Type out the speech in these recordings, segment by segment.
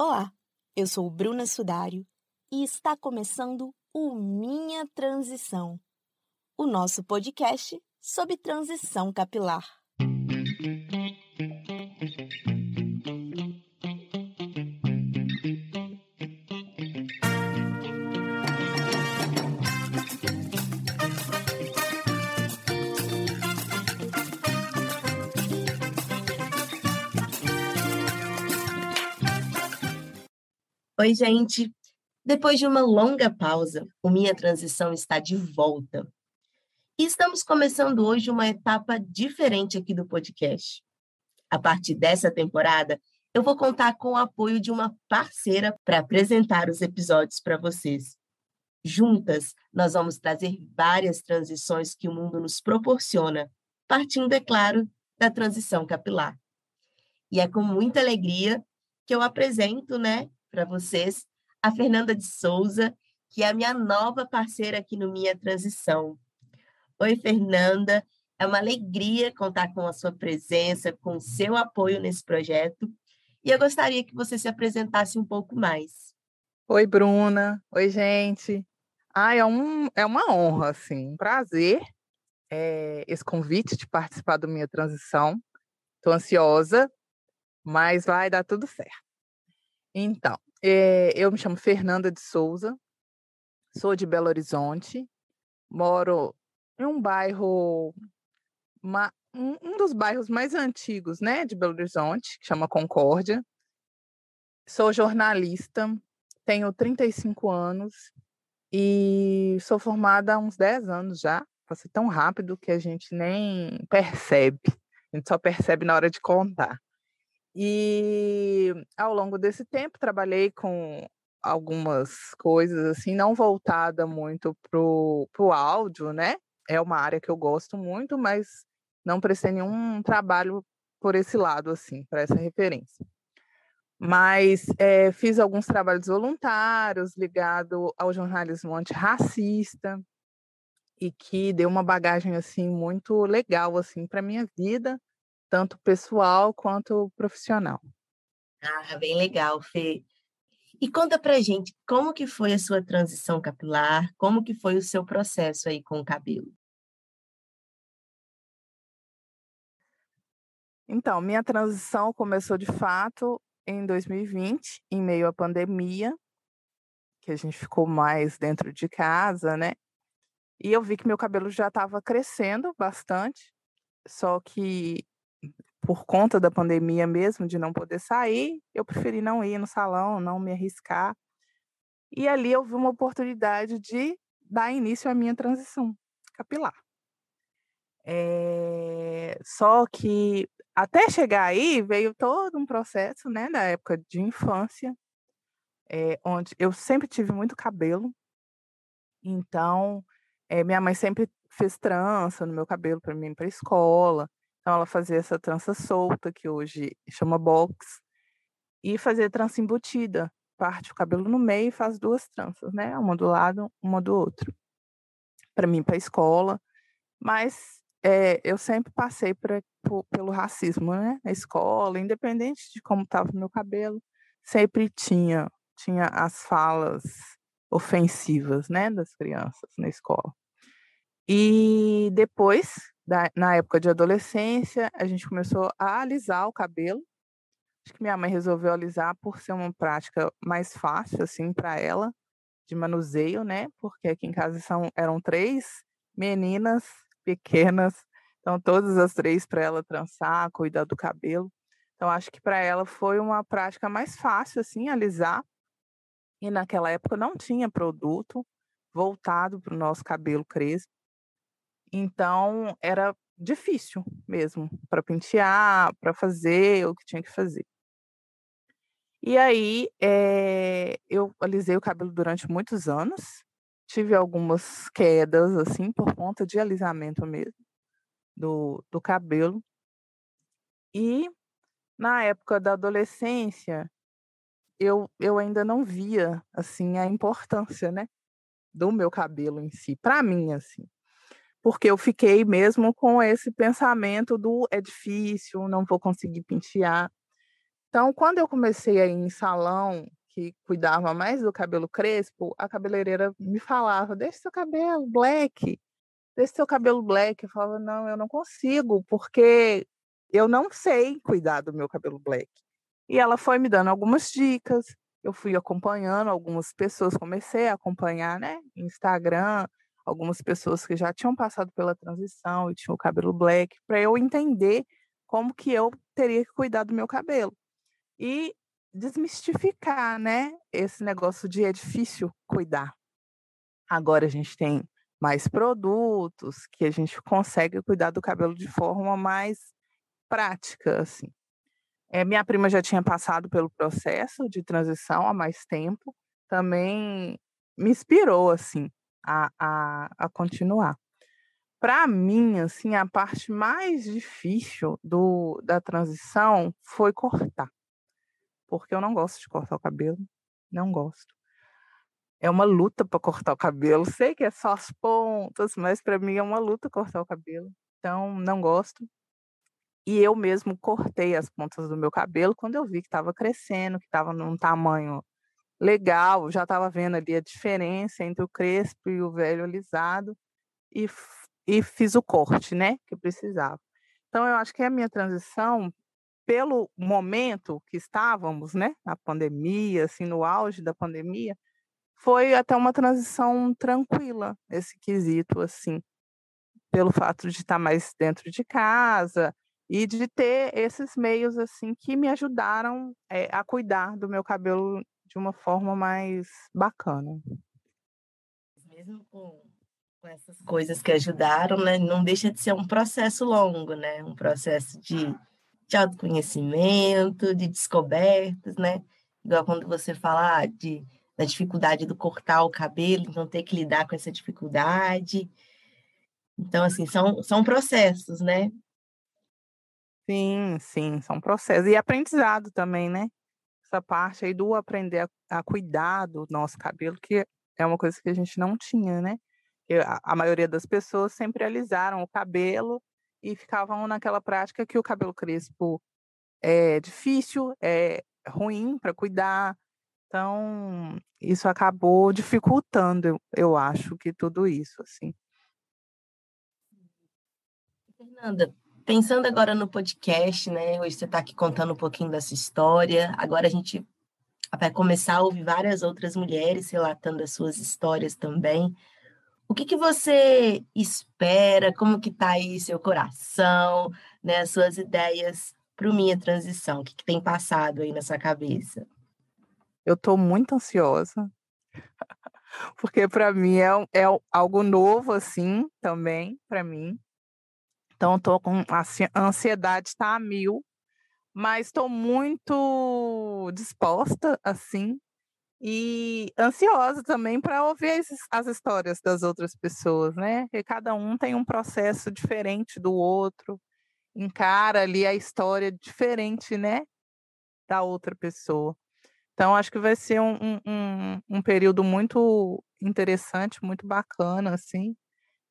Olá, eu sou Bruna Sudário e está começando o Minha Transição, o nosso podcast sobre transição capilar. Oi, gente! Depois de uma longa pausa, o Minha Transição está de volta. E estamos começando hoje uma etapa diferente aqui do podcast. A partir dessa temporada, eu vou contar com o apoio de uma parceira para apresentar os episódios para vocês. Juntas, nós vamos trazer várias transições que o mundo nos proporciona, partindo, é claro, da transição capilar. E é com muita alegria que eu apresento, né, para vocês a Fernanda de Souza, que é a minha nova parceira aqui no Minha Transição. Oi, Fernanda. É uma alegria contar com a sua presença, com o seu apoio nesse projeto. E eu gostaria que você se apresentasse um pouco mais. Oi, Bruna. Oi, gente. Ah, é, um, é uma honra, assim, um prazer é, esse convite de participar do Minha Transição. Estou ansiosa, mas vai dar tudo certo. Então, é, eu me chamo Fernanda de Souza, sou de Belo Horizonte, moro em um bairro, uma, um, um, dos bairros mais antigos né, de Belo Horizonte, que chama Concórdia. Sou jornalista, tenho 35 anos e sou formada há uns 10 anos já. Passei tão rápido que a gente nem percebe, a gente só percebe na hora de contar. E ao longo desse tempo trabalhei com algumas coisas assim, não voltada muito pro, pro áudio, né? É uma área que eu gosto muito, mas não prestei nenhum trabalho por esse lado, assim, para essa referência. Mas é, fiz alguns trabalhos voluntários ligados ao jornalismo antirracista e que deu uma bagagem assim muito legal assim para minha vida tanto pessoal quanto profissional. Ah, bem legal, Fê. E conta pra gente como que foi a sua transição capilar, como que foi o seu processo aí com o cabelo? Então, minha transição começou de fato em 2020, em meio à pandemia, que a gente ficou mais dentro de casa, né? E eu vi que meu cabelo já estava crescendo bastante, só que por conta da pandemia mesmo, de não poder sair, eu preferi não ir no salão, não me arriscar. E ali eu vi uma oportunidade de dar início à minha transição capilar. É... Só que até chegar aí veio todo um processo, né, da época de infância, é, onde eu sempre tive muito cabelo. Então, é, minha mãe sempre fez trança no meu cabelo para mim para escola. Então ela fazia essa trança solta, que hoje chama box, e fazia trança embutida. Parte o cabelo no meio e faz duas tranças, né? Uma do lado, uma do outro. Para mim, para a escola. Mas é, eu sempre passei pra, por, pelo racismo, né? Na escola, independente de como estava o meu cabelo, sempre tinha, tinha as falas ofensivas, né? Das crianças na escola. E depois da, na época de adolescência, a gente começou a alisar o cabelo. Acho que minha mãe resolveu alisar por ser uma prática mais fácil, assim, para ela, de manuseio, né? Porque aqui em casa são, eram três meninas pequenas, então todas as três para ela trançar, cuidar do cabelo. Então acho que para ela foi uma prática mais fácil, assim, alisar. E naquela época não tinha produto voltado para o nosso cabelo crespo. Então, era difícil mesmo para pentear, para fazer o que tinha que fazer. E aí, é, eu alisei o cabelo durante muitos anos. Tive algumas quedas, assim, por conta de alisamento mesmo do, do cabelo. E na época da adolescência, eu, eu ainda não via, assim, a importância, né, do meu cabelo em si, para mim, assim porque eu fiquei mesmo com esse pensamento do é difícil, não vou conseguir pentear. Então, quando eu comecei a ir em salão que cuidava mais do cabelo crespo, a cabeleireira me falava: deixa seu cabelo black, deixa seu cabelo black. Eu falava: não, eu não consigo, porque eu não sei cuidar do meu cabelo black. E ela foi me dando algumas dicas, eu fui acompanhando algumas pessoas, comecei a acompanhar, né, Instagram, algumas pessoas que já tinham passado pela transição e tinham o cabelo black, para eu entender como que eu teria que cuidar do meu cabelo. E desmistificar, né, esse negócio de é difícil cuidar. Agora a gente tem mais produtos que a gente consegue cuidar do cabelo de forma mais prática, assim. É, minha prima já tinha passado pelo processo de transição há mais tempo, também me inspirou, assim, a, a, a continuar. Para mim, assim, a parte mais difícil do, da transição foi cortar, porque eu não gosto de cortar o cabelo, não gosto. É uma luta para cortar o cabelo. Sei que é só as pontas, mas para mim é uma luta cortar o cabelo. Então, não gosto. E eu mesmo cortei as pontas do meu cabelo quando eu vi que estava crescendo, que estava num tamanho legal, já estava vendo ali a diferença entre o crespo e o velho alisado e, e fiz o corte, né, que precisava. Então eu acho que a minha transição, pelo momento que estávamos, né, na pandemia, assim, no auge da pandemia, foi até uma transição tranquila, esse quesito, assim, pelo fato de estar mais dentro de casa, e de ter esses meios assim que me ajudaram é, a cuidar do meu cabelo de uma forma mais bacana. Mesmo com, com essas coisas que ajudaram, né, não deixa de ser um processo longo, né, um processo de, de autoconhecimento, de descobertas, né, igual quando você fala ah, de da dificuldade do cortar o cabelo, então ter que lidar com essa dificuldade. Então, assim, são, são processos, né? Sim, sim, são processos. E aprendizado também, né? Essa parte aí do aprender a, a cuidar do nosso cabelo, que é uma coisa que a gente não tinha, né? A, a maioria das pessoas sempre alisaram o cabelo e ficavam naquela prática que o cabelo crespo é difícil, é ruim para cuidar. Então, isso acabou dificultando, eu, eu acho, que tudo isso, assim. Fernanda, Pensando agora no podcast, né? Hoje você está aqui contando um pouquinho dessa história. Agora a gente vai começar a ouvir várias outras mulheres relatando as suas histórias também. O que, que você espera? Como que está aí seu coração, né? As suas ideias para minha transição? O que, que tem passado aí na sua cabeça? Eu estou muito ansiosa, porque para mim é, é algo novo assim também para mim. Então, estou com a ansiedade está a mil, mas estou muito disposta, assim, e ansiosa também para ouvir as, as, histórias das outras pessoas, né? Porque cada um tem um processo diferente do outro, encara ali a história diferente, né? Da outra pessoa. Então, acho que vai ser um, um, um período muito interessante, muito bacana, assim,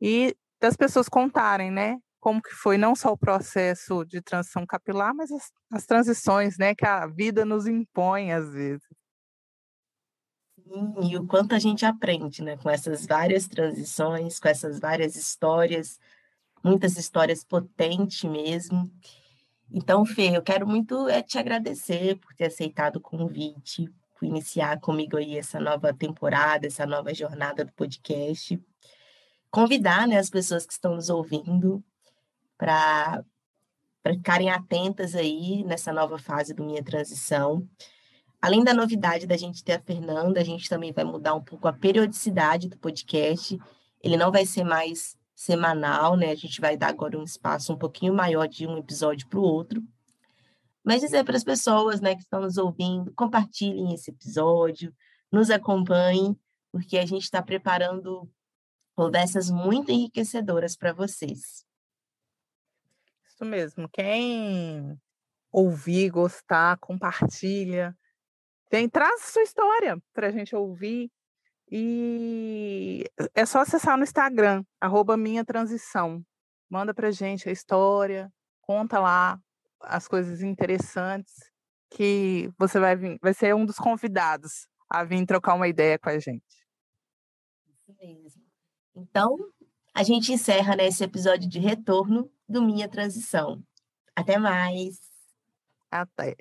e das pessoas contarem, né? Como que foi não só o processo de transição capilar, mas as, as transições, né, que a vida nos impõe às vezes. E o quanto a gente aprende, né, com essas várias transições, com essas várias histórias, muitas histórias potentes mesmo. Então, Fê, eu quero muito é, te agradecer por ter aceitado o convite, por iniciar comigo aí essa nova temporada, essa nova jornada do podcast. Convidar né, as pessoas que estão nos ouvindo para ficarem atentas aí nessa nova fase do Minha Transição. Além da novidade da gente ter a Fernanda, a gente também vai mudar um pouco a periodicidade do podcast. Ele não vai ser mais semanal, né? A gente vai dar agora um espaço um pouquinho maior de um episódio para o outro. Mas dizer para as pessoas né, que estão nos ouvindo, compartilhem esse episódio, nos acompanhem, porque a gente está preparando conversas muito enriquecedoras para vocês. Isso mesmo. Quem ouvir, gostar, compartilha. Vem, traz sua história para a gente ouvir. E é só acessar no Instagram, arroba minha transição. Manda gente a história, conta lá as coisas interessantes que você vai vir, vai ser um dos convidados a vir trocar uma ideia com a gente. Isso mesmo. Então, a gente encerra nesse episódio de retorno do Minha Transição. Até mais. Até.